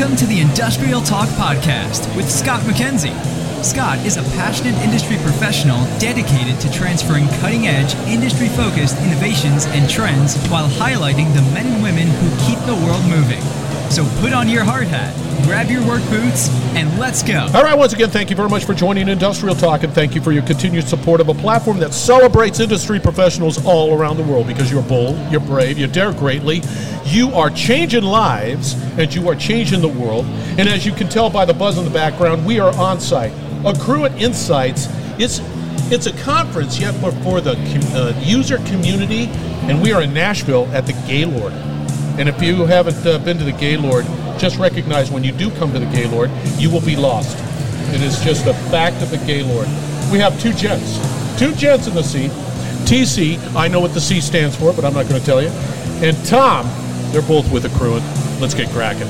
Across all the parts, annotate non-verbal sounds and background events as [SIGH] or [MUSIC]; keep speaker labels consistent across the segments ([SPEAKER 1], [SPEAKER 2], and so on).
[SPEAKER 1] Welcome to the Industrial Talk Podcast with Scott McKenzie. Scott is a passionate industry professional dedicated to transferring cutting edge, industry focused innovations and trends while highlighting the men and women who keep the world moving. So put on your hard hat, grab your work boots, and let's go.
[SPEAKER 2] All right, once again, thank you very much for joining Industrial Talk, and thank you for your continued support of a platform that celebrates industry professionals all around the world because you're bold, you're brave, you dare greatly, you are changing lives, and you are changing the world. And as you can tell by the buzz in the background, we are on site. Accruent Insights, it's it's a conference yet for, for the uh, user community, and we are in Nashville at the Gaylord. And if you haven't uh, been to the Gaylord, just recognize when you do come to the Gaylord, you will be lost. It is just a fact of the Gaylord. We have two gents, two gents in the seat. TC, I know what the C stands for, but I'm not going to tell you. And Tom, they're both with Accruent. Let's get cracking.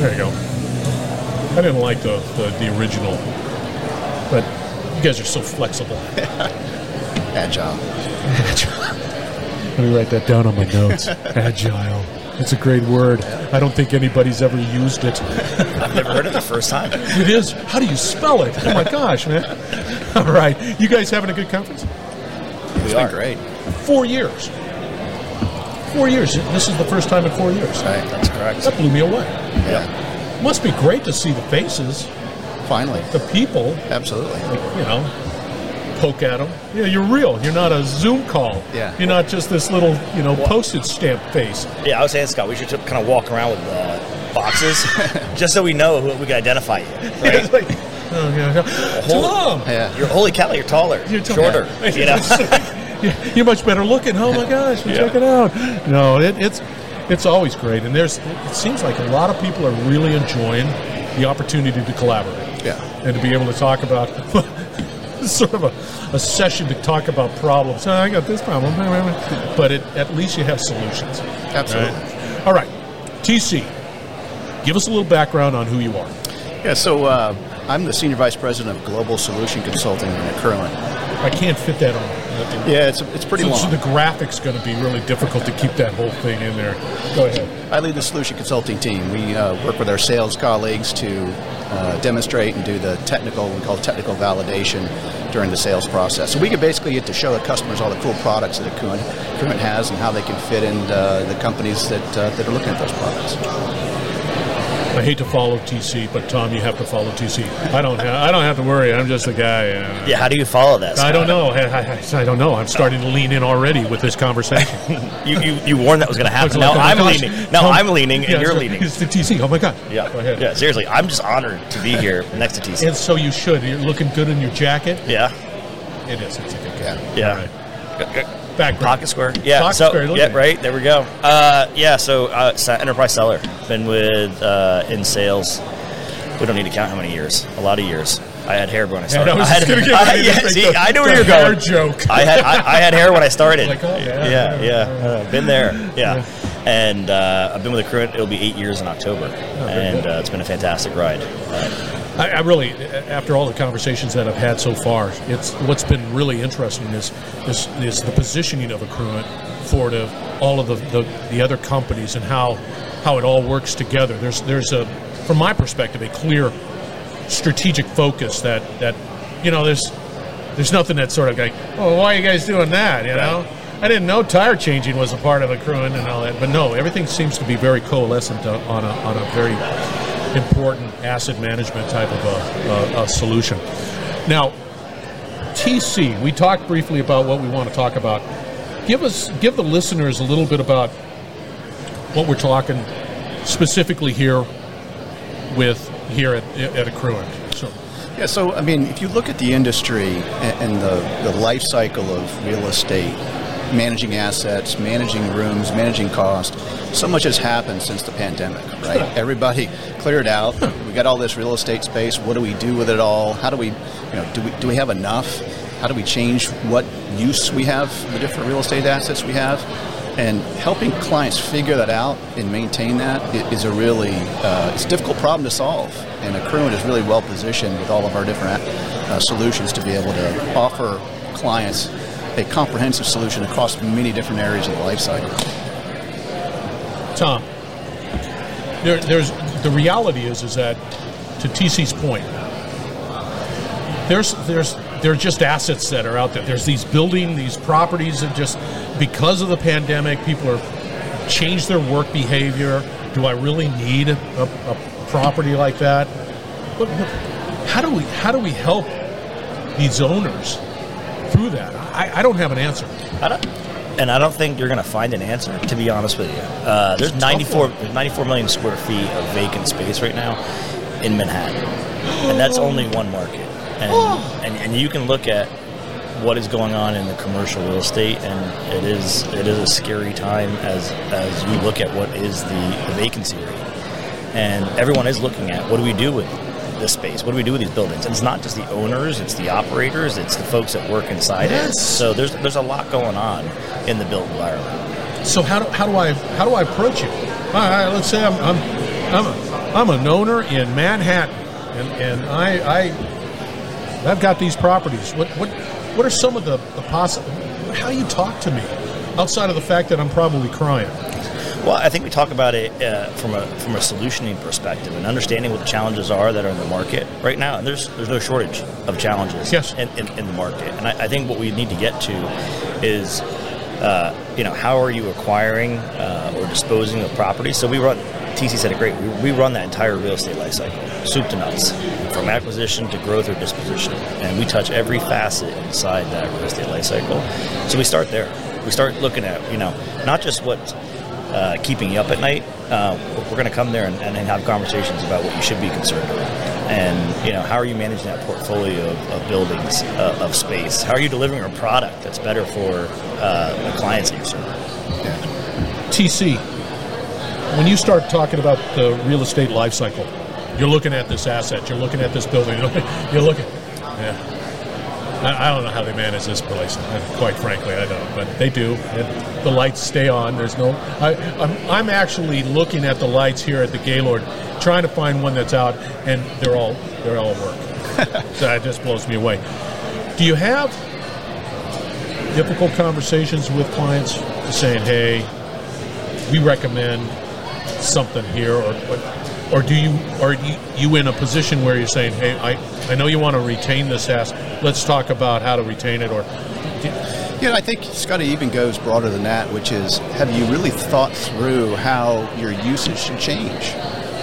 [SPEAKER 2] There you go. I didn't like the, the, the original, but you guys are so flexible. [LAUGHS]
[SPEAKER 3] Agile. Agile.
[SPEAKER 2] Let me write that down on my notes. [LAUGHS] Agile. It's a great word. I don't think anybody's ever used it.
[SPEAKER 3] I've never heard it the first time.
[SPEAKER 2] It is. How do you spell it? Oh my gosh, man. [LAUGHS] All right. You guys having a good conference?
[SPEAKER 3] It's been great.
[SPEAKER 2] Four years. Four years. This is the first time in four years.
[SPEAKER 3] Right, that's correct.
[SPEAKER 2] That blew me away.
[SPEAKER 3] Yeah,
[SPEAKER 2] Must be great to see the faces,
[SPEAKER 3] finally.
[SPEAKER 2] the people,
[SPEAKER 3] Absolutely.
[SPEAKER 2] like, you know, poke at them. Yeah, you're real. You're not a Zoom call.
[SPEAKER 3] Yeah.
[SPEAKER 2] You're not just this little, you know, postage stamp face.
[SPEAKER 4] Yeah, I was saying, Scott, we should kind of walk around with uh, boxes [LAUGHS] just so we know who we can identify you. [LAUGHS] Right?
[SPEAKER 2] It's like, oh, yeah, yeah.
[SPEAKER 4] Whole-
[SPEAKER 2] Tom!
[SPEAKER 3] Yeah.
[SPEAKER 4] You're holy cow, you're taller,
[SPEAKER 2] You're taller.
[SPEAKER 4] shorter. You know, [LAUGHS]
[SPEAKER 2] You're much better looking. Oh my gosh, check it out. No, it, it's it's always great, and there's it seems like a lot of people are really enjoying the opportunity to collaborate.
[SPEAKER 3] Yeah.
[SPEAKER 2] and to be able to talk about [LAUGHS] sort of a, a session to talk about problems. Oh, I got this problem, but it, at least you have solutions.
[SPEAKER 3] Absolutely.
[SPEAKER 2] Right? All right, TC, give us a little background on who you are.
[SPEAKER 3] Yeah, so uh, I'm the Senior Vice President of Global Solution Consulting at Accruent.
[SPEAKER 2] I can't fit that on.
[SPEAKER 3] Yeah, it's, it's pretty
[SPEAKER 2] So,
[SPEAKER 3] long.
[SPEAKER 2] so the graphic's going to be really difficult to keep that whole thing in there. Go ahead.
[SPEAKER 3] I lead the solution consulting team. We uh, work with our sales colleagues to uh, demonstrate and do the technical, we call technical validation during the sales process. So we can basically get to show the customers all the cool products that Accruent, Accruent has and how they can fit in uh, the companies that, uh, that are looking at those products.
[SPEAKER 2] I hate to follow TC, but Tom, you have to follow TC. I don't. Ha- I don't have to worry. I'm just a guy. Uh,
[SPEAKER 4] yeah. How do you follow that?
[SPEAKER 2] I don't know. I, I, I don't know. I'm starting to lean in already with this conversation. [LAUGHS]
[SPEAKER 4] You, you, you warned that was going to happen.
[SPEAKER 2] like,
[SPEAKER 4] Now
[SPEAKER 2] oh
[SPEAKER 4] I'm
[SPEAKER 2] gosh,
[SPEAKER 4] leaning. Now
[SPEAKER 2] Tom-
[SPEAKER 4] I'm leaning,
[SPEAKER 2] Yeah,
[SPEAKER 4] and you're
[SPEAKER 2] it's-
[SPEAKER 4] leaning.
[SPEAKER 2] It's the TC. Oh my God.
[SPEAKER 4] Yeah,
[SPEAKER 2] Go ahead.
[SPEAKER 4] yeah. Seriously, I'm just honored to be here next to TC.
[SPEAKER 2] And so you should. You're looking good in your jacket.
[SPEAKER 4] yeah,
[SPEAKER 2] It is. It's a good
[SPEAKER 3] Yeah.
[SPEAKER 2] guy.
[SPEAKER 4] yeah.
[SPEAKER 2] All Background.
[SPEAKER 4] Pocket Square. Yeah.
[SPEAKER 2] Pocket
[SPEAKER 4] so
[SPEAKER 2] Square,
[SPEAKER 4] yeah, right there we go. Uh, yeah. So uh, enterprise seller. Been with uh, in sales. We don't need to count how many years. A lot of years. I had hair when I started.
[SPEAKER 2] I was
[SPEAKER 4] had,
[SPEAKER 2] just gonna [LAUGHS] get
[SPEAKER 4] I- yeah, see,
[SPEAKER 2] the-
[SPEAKER 4] I knew where you're
[SPEAKER 2] hair
[SPEAKER 4] going.
[SPEAKER 2] joke.
[SPEAKER 4] I had I, I had hair when I started. [LAUGHS]
[SPEAKER 2] Like, oh, yeah,
[SPEAKER 4] yeah,
[SPEAKER 2] yeah,
[SPEAKER 4] yeah. Uh, been there. Yeah. And uh, I've been with Accruent. It'll be eight years in October,
[SPEAKER 2] Oh,
[SPEAKER 4] and uh, it's been a fantastic ride.
[SPEAKER 2] I, I really, after all the conversations that I've had so far, it's what's been really interesting is is, is the positioning of Accruent for the, all of the, the, the other companies and how how it all works together. There's there's a, from my perspective, a clear strategic focus that that you know there's there's nothing that's sort of like, oh, why are you guys doing that? You know. I didn't know tire changing was a part of Accruent and all that, but no, everything seems to be very coalescent uh, on a, on a very important asset management type of a, a, a solution. Now, TC, we talked briefly about what we want to talk about. Give us, give the listeners a little bit about what we're talking specifically here with here at, at Accruent. So,
[SPEAKER 3] Yeah, so I mean, if you look at the industry and, and the, the life cycle of real estate, managing assets, managing rooms, managing cost, so much has happened since the pandemic, right? Everybody cleared out. We got all this real estate space. What do we do with it all? How do we, you know, do we do we have enough? How do we change what use we have, the different real estate assets we have? And helping clients figure that out and maintain that is a really uh, it's a difficult problem to solve. And Accruent is really well positioned with all of our different uh, solutions to be able to offer clients a comprehensive solution across many different areas of the life cycle.
[SPEAKER 2] Tom, there, there's the reality is is that to TC's point, there's there's there are just assets that are out there. There's these building, these properties that just because of the pandemic, people are changed their work behavior. Do I really need a, a property like that? But, but how do we how do we help these owners through that? I, I don't have an answer.
[SPEAKER 4] I don't, and I don't think you're going to find an answer. To be honest with you, uh, there's 94 there's 94 million square feet of vacant space right now in Manhattan, and that's only one market. And, [GASPS] and and you can look at what is going on in the commercial real estate, and it is it is a scary time as as you look at what is the, the vacancy rate, and everyone is looking at what do we do with this space? What do we do with these buildings? And it's not just the owners; it's the operators, it's the folks that work inside
[SPEAKER 2] Yes.
[SPEAKER 4] it. So there's there's a lot going on in the built environment.
[SPEAKER 2] So how do, how do I how do I approach it? All right, let's say I'm I'm I'm, a, I'm an owner in Manhattan, and, and I I I've got these properties. What what what are some of the the possible? How you talk to me outside of the fact that I'm probably crying?
[SPEAKER 4] Well, I think we talk about it uh, from a from a solutioning perspective and understanding what the challenges are that are in the market right now. And there's there's no shortage of challenges
[SPEAKER 2] Yes.
[SPEAKER 4] in, in, in the market. And I, I think what we need to get to is, uh, you know, how are you acquiring uh, or disposing of property? So we run. TC said it great. We, we run that entire real estate life cycle, soup to nuts, from acquisition to growth or disposition, and we touch every facet inside that real estate life cycle. So we start there. We start looking at you know not just what uh, keeping you up at night, uh, we're going to come there and, and have conversations about what you should be concerned about. And, you know, how are you managing that portfolio of, of buildings, uh, of space? How are you delivering a product that's better for uh, the clients that you're?
[SPEAKER 2] TC, when you start talking about the real estate life cycle, you're looking at this asset, you're looking at this building, [LAUGHS] you're looking, yeah. I, I don't know how they manage this place. Uh, quite frankly, I don't, but they do. And the lights stay on. There's no. I, I'm, I'm actually looking at the lights here at the Gaylord, trying to find one that's out, and they're all they're all at work. [LAUGHS] so that just blows me away. Do you have difficult conversations with clients saying, "Hey, we recommend something here," or or do you are you, you in a position where you're saying, "Hey, I I know you want to retain this asset. Let's talk about how to retain it," or
[SPEAKER 3] You know, I think Scotty even goes broader than that, which is have you really thought through how your usage should change?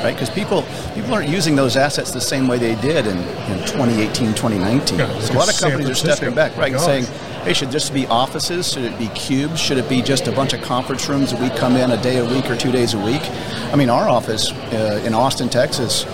[SPEAKER 3] Right? Because people people aren't using those assets the same way they did in, in 2018, 2019.
[SPEAKER 2] Yeah,
[SPEAKER 3] so a lot of companies are stepping back, right, and saying, hey, should this be offices? Should it be cubes? Should it be just a bunch of conference rooms that we come in a day a week or two days a week? I mean, our office uh, in Austin, Texas,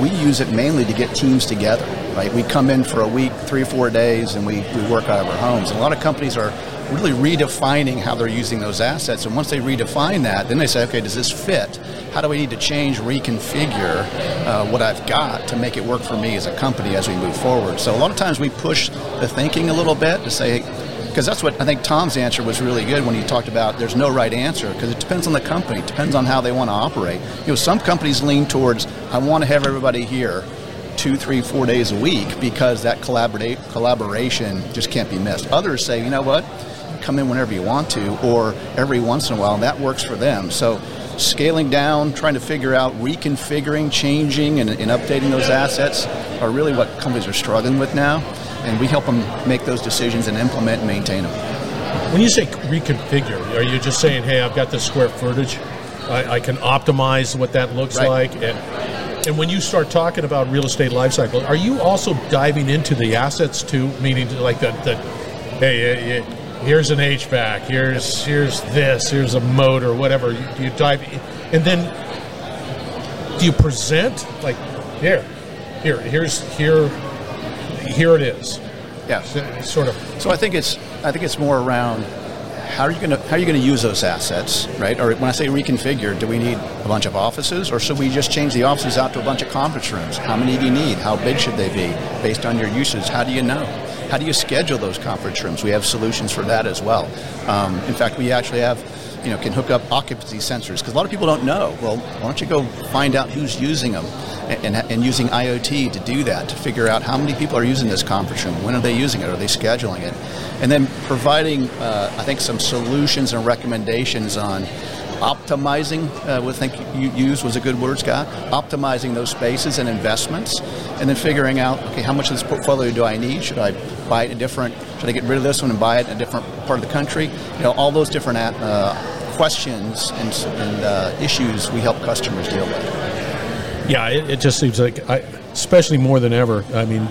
[SPEAKER 3] we use it mainly to get teams together, right? We come in for a week, three or four days, and we, we work out of our homes. And a lot of companies are really redefining how they're using those assets. And once they redefine that, then they say, okay, does this fit? How do I need to change, reconfigure uh, what I've got to make it work for me as a company as we move forward? So a lot of times we push the thinking a little bit to say, because that's what I think Tom's answer was really good when he talked about there's no right answer because it depends on the company, it depends on how they want to operate. You know, some companies lean towards I want to have everybody here two, three, four days a week because that collaborate collaboration just can't be missed. Others say, you know what, come in whenever you want to, or every once in a while, and that works for them. So scaling down, trying to figure out reconfiguring, changing, and, and updating those assets are really what companies are struggling with now. And we help them make those decisions and implement and maintain them.
[SPEAKER 2] when you say reconfigure, are you just saying, "Hey, I've got this square footage, I, I can optimize what that looks
[SPEAKER 3] Right.
[SPEAKER 2] like"? And, and when you start talking about real estate life cycle, are you also diving into the assets too? Meaning, like the, the hey, here's an HVAC, here's here's this, here's a motor, whatever. You, you dive, and then do you present like here, here, here's here, here it is,
[SPEAKER 3] Yeah.
[SPEAKER 2] sort of.
[SPEAKER 3] So I think it's I think it's more around how are you going to how are you going to use those assets, right? Or when I say reconfigure, do we need a bunch of offices, or should we just change the offices out to a bunch of conference rooms? How many do you need? How big should they be based on your usage? How do you know? How do you schedule those conference rooms? We have solutions for that as well. Um, in fact, we actually have you know can hook up occupancy sensors because a lot of people don't know. Well, why don't you go find out who's using them? And, and, and using IoT to do that, to figure out how many people are using this conference room, when are they using it, are they scheduling it, and then providing, uh, I think, some solutions and recommendations on optimizing, uh, I think you used was a good word, Scott, optimizing those spaces and investments, and then figuring out, okay, how much of this portfolio do I need? Should I buy it in a different, should I get rid of this one and buy it in a different part of the country? You know, all those different uh, questions and, and uh, issues we help customers deal with.
[SPEAKER 2] Yeah, it, it just seems like, I, especially more than ever, I mean,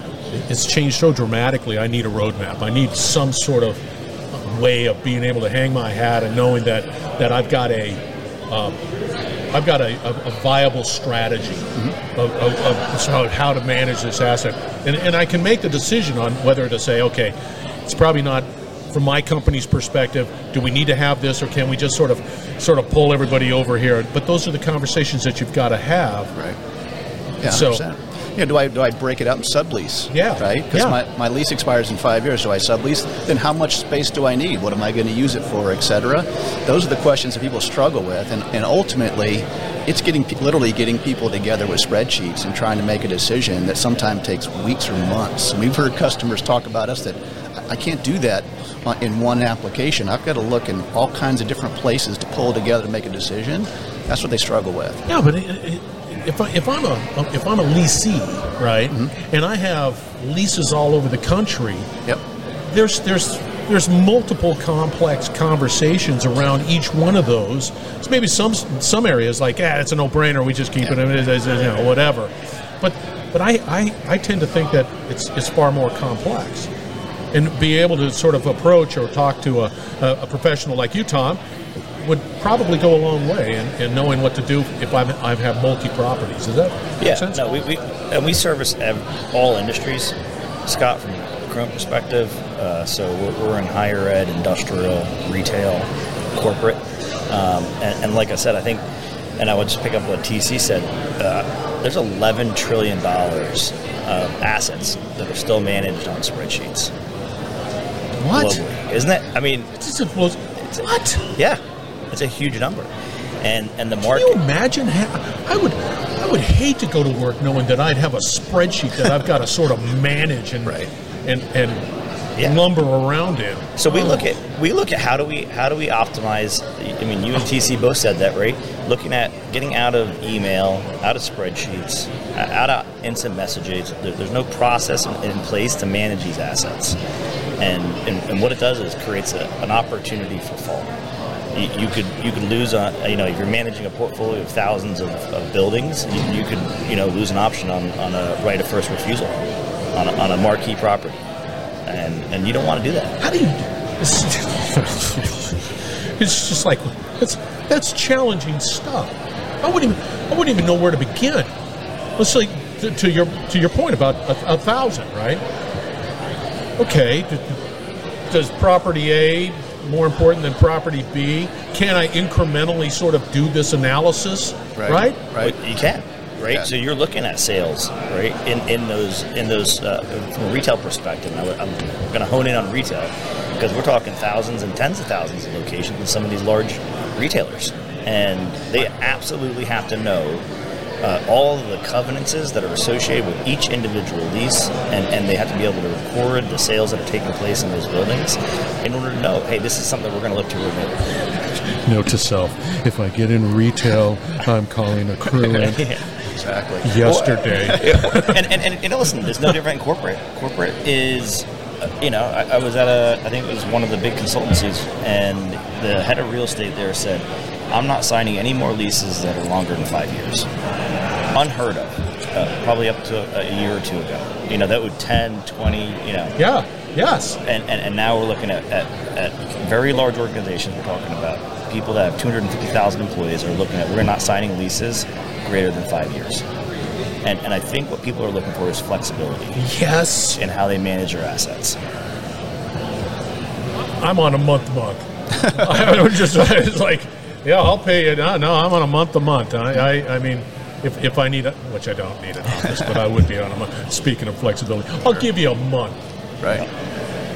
[SPEAKER 2] it's changed so dramatically. I need a roadmap. I need some sort of way of being able to hang my hat and knowing that that I've got a um, I've got a, a, a viable strategy mm-hmm. of, of, of, how to manage this asset, and, and I can make the decision on whether to say, okay, it's probably not from my company's perspective. Do we need to have this, or can we just sort of sort of pull everybody over here? But those are the conversations that you've got to have.
[SPEAKER 3] Right. Yeah. So. 100% you know, do I do I break it up and sublease?
[SPEAKER 2] Yeah.
[SPEAKER 3] Right? Because
[SPEAKER 2] yeah.
[SPEAKER 3] my, my lease expires in five years. Do I sublease? Then how much space do I need? What am I going to use it for, et cetera? Those are the questions that people struggle with. And, and ultimately, it's getting literally getting people together with spreadsheets and trying to make a decision that sometimes takes weeks or months. And we've heard customers talk about us that I can't do that in one application. I've got to look in all kinds of different places to pull together to make a decision. That's what they struggle with.
[SPEAKER 2] Yeah, but it, it, if, I, if I'm a if I'm a leasee, right, mm-hmm. and I have leases all over the country,
[SPEAKER 3] yep.
[SPEAKER 2] there's there's there's multiple complex conversations around each one of those. So maybe some some areas like, ah, it's a no-brainer. We just keep yeah. it, you know, whatever. But but I, I, I tend to think that it's it's far more complex, and be able to sort of approach or talk to a, a professional like you, Tom, would probably go a long way in, in knowing what to do if I've, I have multi properties. Is that
[SPEAKER 4] yeah?
[SPEAKER 2] Sense?
[SPEAKER 4] No, we, we and we service all industries. Scott, from Accruent perspective, uh, so we're, we're, in higher ed, industrial, retail, corporate, um, and, and, like I said, I think, and I would just pick up what TC said. Uh, there's 11 trillion dollars of assets that are still managed on spreadsheets.
[SPEAKER 2] What?
[SPEAKER 4] Globally. Isn't that? I mean,
[SPEAKER 2] it's, what?
[SPEAKER 4] Yeah, it's a huge number, and and the market.
[SPEAKER 2] Can you imagine? I would I would hate to go to work knowing that I'd have a spreadsheet that I've got to sort of manage and
[SPEAKER 3] right.
[SPEAKER 2] and and yeah. lumber around in.
[SPEAKER 4] So we look oh. at we look at how do we how do we optimize? I mean, you and TC both said that, right? Looking at getting out of email, out of spreadsheets, out of instant messages. There's no process in place to manage these assets, and and, and what it does is creates a, an opportunity for fall you, could you could lose on you know if you're managing a portfolio of thousands of, of buildings, you, you, could you know lose an option on, on a right of first refusal on a, on a marquee property, and and you don't want to do that.
[SPEAKER 2] How do you? [LAUGHS] It's just like that's that's challenging stuff. I wouldn't even I wouldn't even know where to begin. Let's say to, to your to your point about a, a thousand, right? Okay, does property A more important than property B? Can I incrementally sort of do this analysis?
[SPEAKER 3] Right.
[SPEAKER 2] Right.
[SPEAKER 3] right.
[SPEAKER 4] you can. Right. Yeah. So you're looking at sales, right? In in those in those uh, from a retail perspective. Now I'm going to hone in on retail because we're talking thousands and tens of thousands of locations in some of these large retailers, and they absolutely have to know uh, all of the covenances that are associated with each individual lease, and, and they have to be able to record the sales that are taking place in those buildings in order to know, hey, this is something we're going to look to renew.
[SPEAKER 2] Note to self: If I get in retail, I'm calling a crew [LAUGHS] in.
[SPEAKER 3] Exactly.
[SPEAKER 2] Yesterday.
[SPEAKER 4] and, and, and, and listen, there's no different in corporate. Corporate is you know, I, I, was at a, I think it was one of the big consultancies, and the head of real estate there said, I'm not signing any more leases that are longer than five years. Unheard of. Uh, probably up to a, year or two ago. You know, that would 10, 20, you know.
[SPEAKER 2] Yeah, yes.
[SPEAKER 4] And, and, and now we're looking at, at, at very large organizations we're talking about. People that have 250,000 employees are looking at, we're not signing leases greater than five years. And, and I think what people are looking for is flexibility.
[SPEAKER 2] Yes.
[SPEAKER 4] In how they manage their assets.
[SPEAKER 2] I'm on a month month. [LAUGHS] I just [LAUGHS] it's like yeah, I'll pay you. No, no, I'm on a month to month. I, I, I mean, if, if I need it, which I don't need an office, but I would be on a month. Speaking of flexibility, I'll give you a month.
[SPEAKER 3] Right.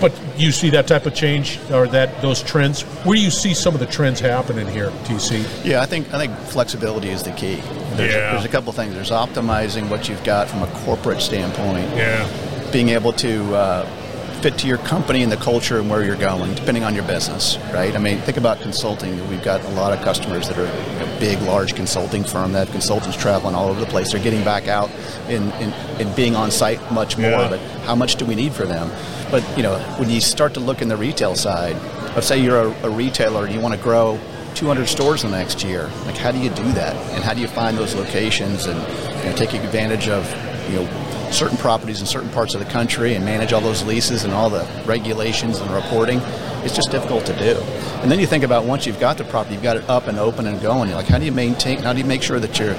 [SPEAKER 2] But you see that type of change or that those trends. Where do you see some of the trends happening here, TC?
[SPEAKER 3] Yeah, I think I think flexibility is the key. There's,
[SPEAKER 2] yeah.
[SPEAKER 3] there's a couple things. There's optimizing what you've got from a corporate standpoint.
[SPEAKER 2] Yeah.
[SPEAKER 3] Being able to uh, fit to your company and the culture and where you're going, depending on your business, right? I mean, think about consulting. We've got a lot of customers that are you know, big, large consulting firm that have consultants traveling all over the place. They're getting back out and, and, being on site much more, yeah. but how much do we need for them? But, you know, when you start to look in the retail side, let's say you're a, a retailer and you want to grow 200 stores in the next year. Like, how do you do that? And how do you find those locations and you know, take advantage of you know certain properties in certain parts of the country and manage all those leases and all the regulations and reporting? It's just difficult to do. And then you think about once you've got the property, you've got it up and open and going. You're like, how do you maintain? How do you make sure that you're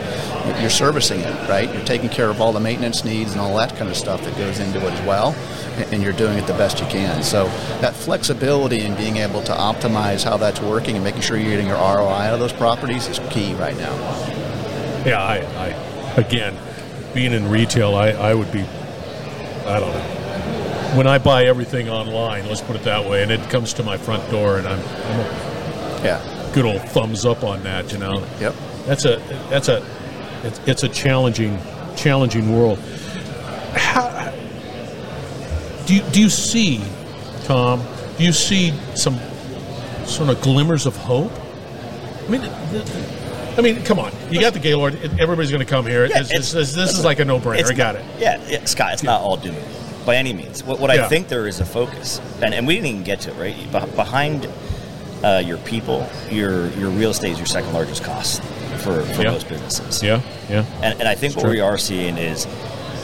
[SPEAKER 3] you're servicing it right? You're taking care of all the maintenance needs and all that kind of stuff that goes into it as well and you're doing it the best you can. So that flexibility and being able to optimize how that's working and making sure you're getting your ROI out of those properties is key right now.
[SPEAKER 2] Yeah, I, I again, being in retail, I, I would be, I don't know. When I buy everything online, let's put it that way, and it comes to my front door, and I'm, I'm a
[SPEAKER 3] yeah,
[SPEAKER 2] good old thumbs up on that, you know.
[SPEAKER 3] Yep.
[SPEAKER 2] That's a that's a it's, it's a challenging challenging world. How, do you, do you see, Tom? Do you see some sort of glimmers of hope? I mean, I mean, come on! You got the Gaylord. Everybody's going to come here. Yeah, this, this, this is like a no-brainer. I got it.
[SPEAKER 4] Yeah, yeah, Scott. It's yeah. not all doom by any means. What, what. I think there is a focus, and, and we didn't even get to it. Right behind uh, your people, your your real estate is your second largest cost for, for most businesses.
[SPEAKER 2] Yeah, yeah.
[SPEAKER 4] And, and I think what true. we are seeing is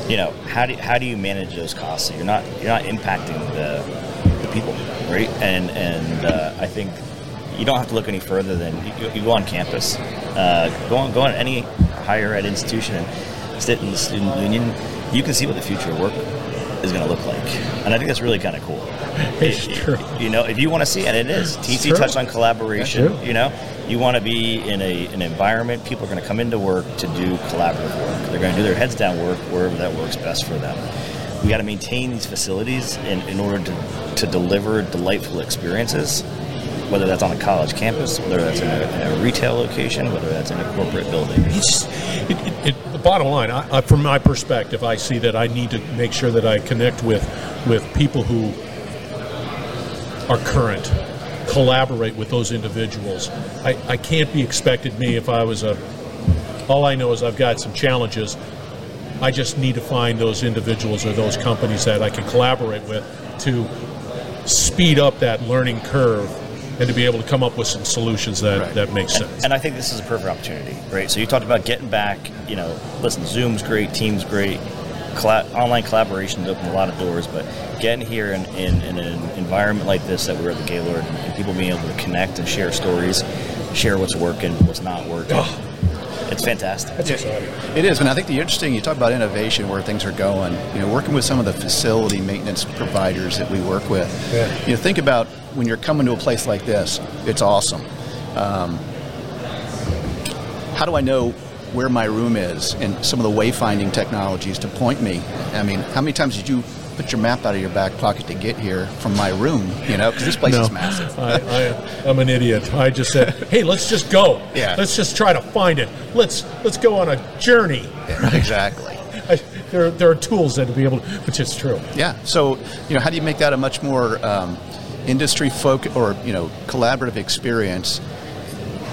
[SPEAKER 4] you know, how do how do you manage those costs so you're not you're not impacting the, the people, right? And and uh, I think you don't have to look any further than you, you go on campus, uh, go on go on any higher ed institution and sit in the student union. You can see what the future of work is going to look like, and I think that's really kind of cool. [LAUGHS]
[SPEAKER 2] It's it, true.
[SPEAKER 4] You know, if you want to see it, it is. TC touched on collaboration. You know, you want to be in a, an environment people are going to come into work to do collaborative work. They're going to do their heads down work wherever that works best for them. We got to maintain these facilities in, in order to, to deliver delightful experiences, whether that's on a college campus, whether that's in a, in a retail location, whether that's in a corporate building.
[SPEAKER 2] It's, it, it, it, the bottom line, I, I, from my perspective, I see that I need to make sure that I connect with with people who are current collaborate with those individuals. I, I can't be expected me if I was a all I know is I've got some challenges. I just need to find those individuals or those companies that I can collaborate with to speed up that learning curve and to be able to come up with some solutions that, right. that make sense.
[SPEAKER 4] And, and, I think this is a perfect opportunity, right? So you talked about getting back, you know, listen, Zoom's great, Teams great, colla- online collaboration's opened a lot of doors, but getting here in, in, in, an environment like this that we're at the Gaylord and, and, people being able to connect and share stories, share what's working, what's not working. Oh. It's fantastic.
[SPEAKER 2] That's exciting.
[SPEAKER 3] It is, and I think the interesting. You talk about innovation, where things are going. You know, working with some of the facility maintenance providers that we work with. Yeah. You know, think about when you're coming to a place like this. It's awesome. Um, how do I know where my room is and some of the wayfinding technologies to point me. I mean, how many times did you put your map out of your back pocket to get here from my room? You know, because this place
[SPEAKER 2] no,
[SPEAKER 3] is massive.
[SPEAKER 2] I, I, am an idiot. I just said, [LAUGHS] "Hey, let's just go.
[SPEAKER 3] Yeah.
[SPEAKER 2] Let's just try to find it. Let's let's go on a journey."
[SPEAKER 3] Yeah, exactly. [LAUGHS]
[SPEAKER 2] I, there, there are tools that to be able to, which is true.
[SPEAKER 3] Yeah. So, you know, how do you make that a much more um, industry folk or you know collaborative experience,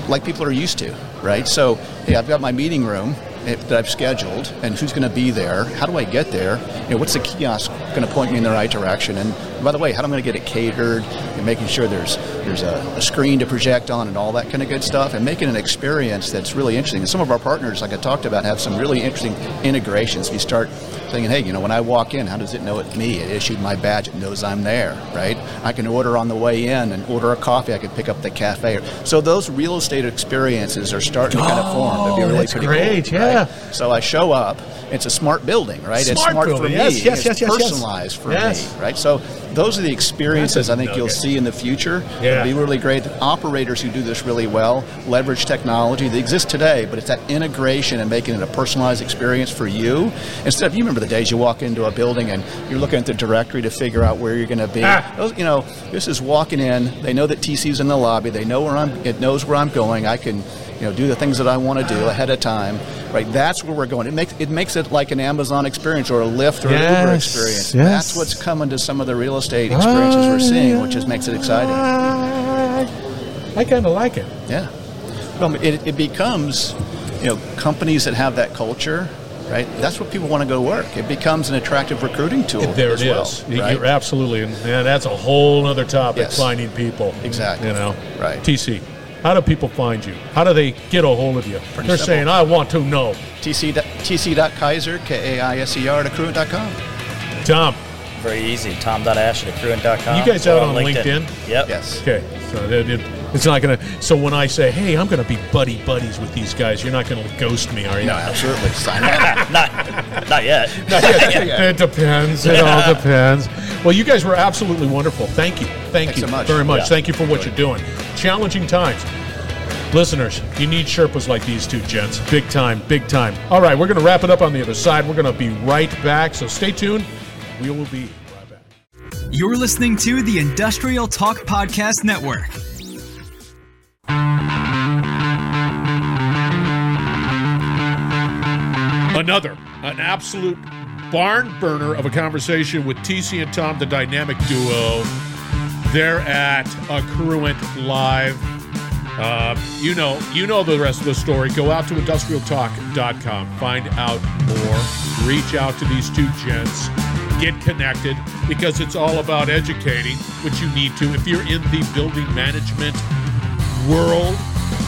[SPEAKER 3] like people are used to? right? So, hey, I've got my meeting room that I've scheduled, and who's going to be there? How do I get there? You know, what's the kiosk going to point me in the right direction? And by the way, how am I going to get it catered? And making sure there's there's a, a, screen to project on and all that kind of good stuff, and making an experience that's really interesting. And some of our partners, like I talked about, have some really interesting integrations. We start thinking, hey, you know, when I walk in, how does it know it's me? It issued my badge. It knows I'm there, right? I can order on the way in and order a coffee. I can pick up the cafe. So those real estate experiences are starting to kind of form.
[SPEAKER 2] That'd be oh, really
[SPEAKER 3] that's
[SPEAKER 2] pretty great,
[SPEAKER 3] cool,
[SPEAKER 2] yeah.
[SPEAKER 3] Right? So I show up. It's a smart building, right?
[SPEAKER 2] Smart
[SPEAKER 3] it's smart
[SPEAKER 2] building.
[SPEAKER 3] for me.
[SPEAKER 2] Yes, yes,
[SPEAKER 3] it's
[SPEAKER 2] yes,
[SPEAKER 3] personalized
[SPEAKER 2] yes.
[SPEAKER 3] for
[SPEAKER 2] yes.
[SPEAKER 3] me, right? So those are the experiences I think you'll see in the future.
[SPEAKER 2] Yeah.
[SPEAKER 3] It'll be really great. The operators who do this really well leverage technology that exists today, but it's that integration and making it a personalized experience for you. Instead of, you remember the days you walk into a building and you're looking at the directory to figure out where you're going to be.
[SPEAKER 2] Ah.
[SPEAKER 3] You know, this is walking in. They know that TC's in the lobby. They know where I'm. It knows where I'm going. I can, you know, do the things that I want to do ahead of time Right, that's where we're going. It makes it makes it like an Amazon experience or a Lyft or an Uber experience.
[SPEAKER 2] yes.
[SPEAKER 3] That's what's coming to some of the real estate experiences we're seeing, which just makes it exciting.
[SPEAKER 2] I kind of like it.
[SPEAKER 3] Yeah. No, it, it becomes, you know, companies that have that culture, right? That's what people want to go work. It becomes an attractive recruiting tool.
[SPEAKER 2] There
[SPEAKER 3] as
[SPEAKER 2] it
[SPEAKER 3] well,
[SPEAKER 2] is.
[SPEAKER 3] right?
[SPEAKER 2] You're absolutely, and man, that's a whole other topic.
[SPEAKER 3] Yes.
[SPEAKER 2] Finding people,
[SPEAKER 3] Exactly.
[SPEAKER 2] You know,
[SPEAKER 3] Right.
[SPEAKER 2] TC, how do people find you? How do they get a hold of you?
[SPEAKER 3] Pretty
[SPEAKER 2] They're
[SPEAKER 3] simple.
[SPEAKER 2] saying, "I want to know."
[SPEAKER 3] TC, tc.kaiser, K-A-I-S-E-R, at accruent.com.
[SPEAKER 2] Tom,
[SPEAKER 4] Very easy. Tom.ash at accruent.com.
[SPEAKER 2] You guys out on LinkedIn?
[SPEAKER 4] Yep.
[SPEAKER 3] Yes.
[SPEAKER 2] okay, so it, it- it's not gonna. So when I say, "Hey, I'm gonna be buddy buddies with these guys," you're not gonna ghost me, are you?
[SPEAKER 3] No, absolutely. [LAUGHS] Sign up.
[SPEAKER 4] Not, not yet.
[SPEAKER 2] it depends. It all depends. Well, you guys were absolutely wonderful. Thank you. Thank
[SPEAKER 3] Thanks
[SPEAKER 2] you
[SPEAKER 3] so much.
[SPEAKER 2] very much.
[SPEAKER 4] Yeah.
[SPEAKER 2] Thank you for what you're doing. Challenging times. Listeners, you need Sherpas like these two gents. Big time, big time. All right, we're going to wrap it up on the other side. We're going to be right back, so stay tuned. We will be right back.
[SPEAKER 1] You're listening to the Industrial Talk Podcast Network.
[SPEAKER 2] Another, an absolute barn burner of a conversation with TC and Tom, the dynamic duo. They're at Accruent Live. Uh, you know, you know the rest of the story. Go out to industrialtalk.com, find out more, reach out to these two gents, get connected because it's all about educating, which you need to. If you're in the building management world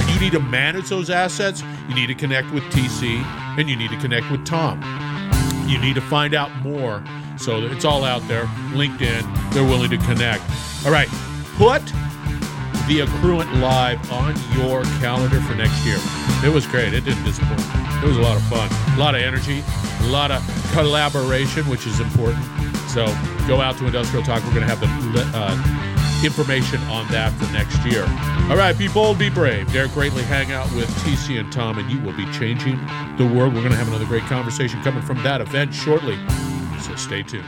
[SPEAKER 2] and you need to manage those assets, you need to connect with TC and you need to connect with Tom. You need to find out more. So it's all out there. LinkedIn, they're willing to connect. All right, put the Accruent Live on your calendar for next year. It was great. It didn't disappoint. It was a lot of fun, a lot of energy, a lot of collaboration, which is important. So go out to Industrial Talk. We're going to have the uh, information on that for next year. All right, be bold, be brave. Dare greatly hang out with TC and Tom, and you will be changing the world. We're going to have another great conversation coming from that event shortly. So stay tuned.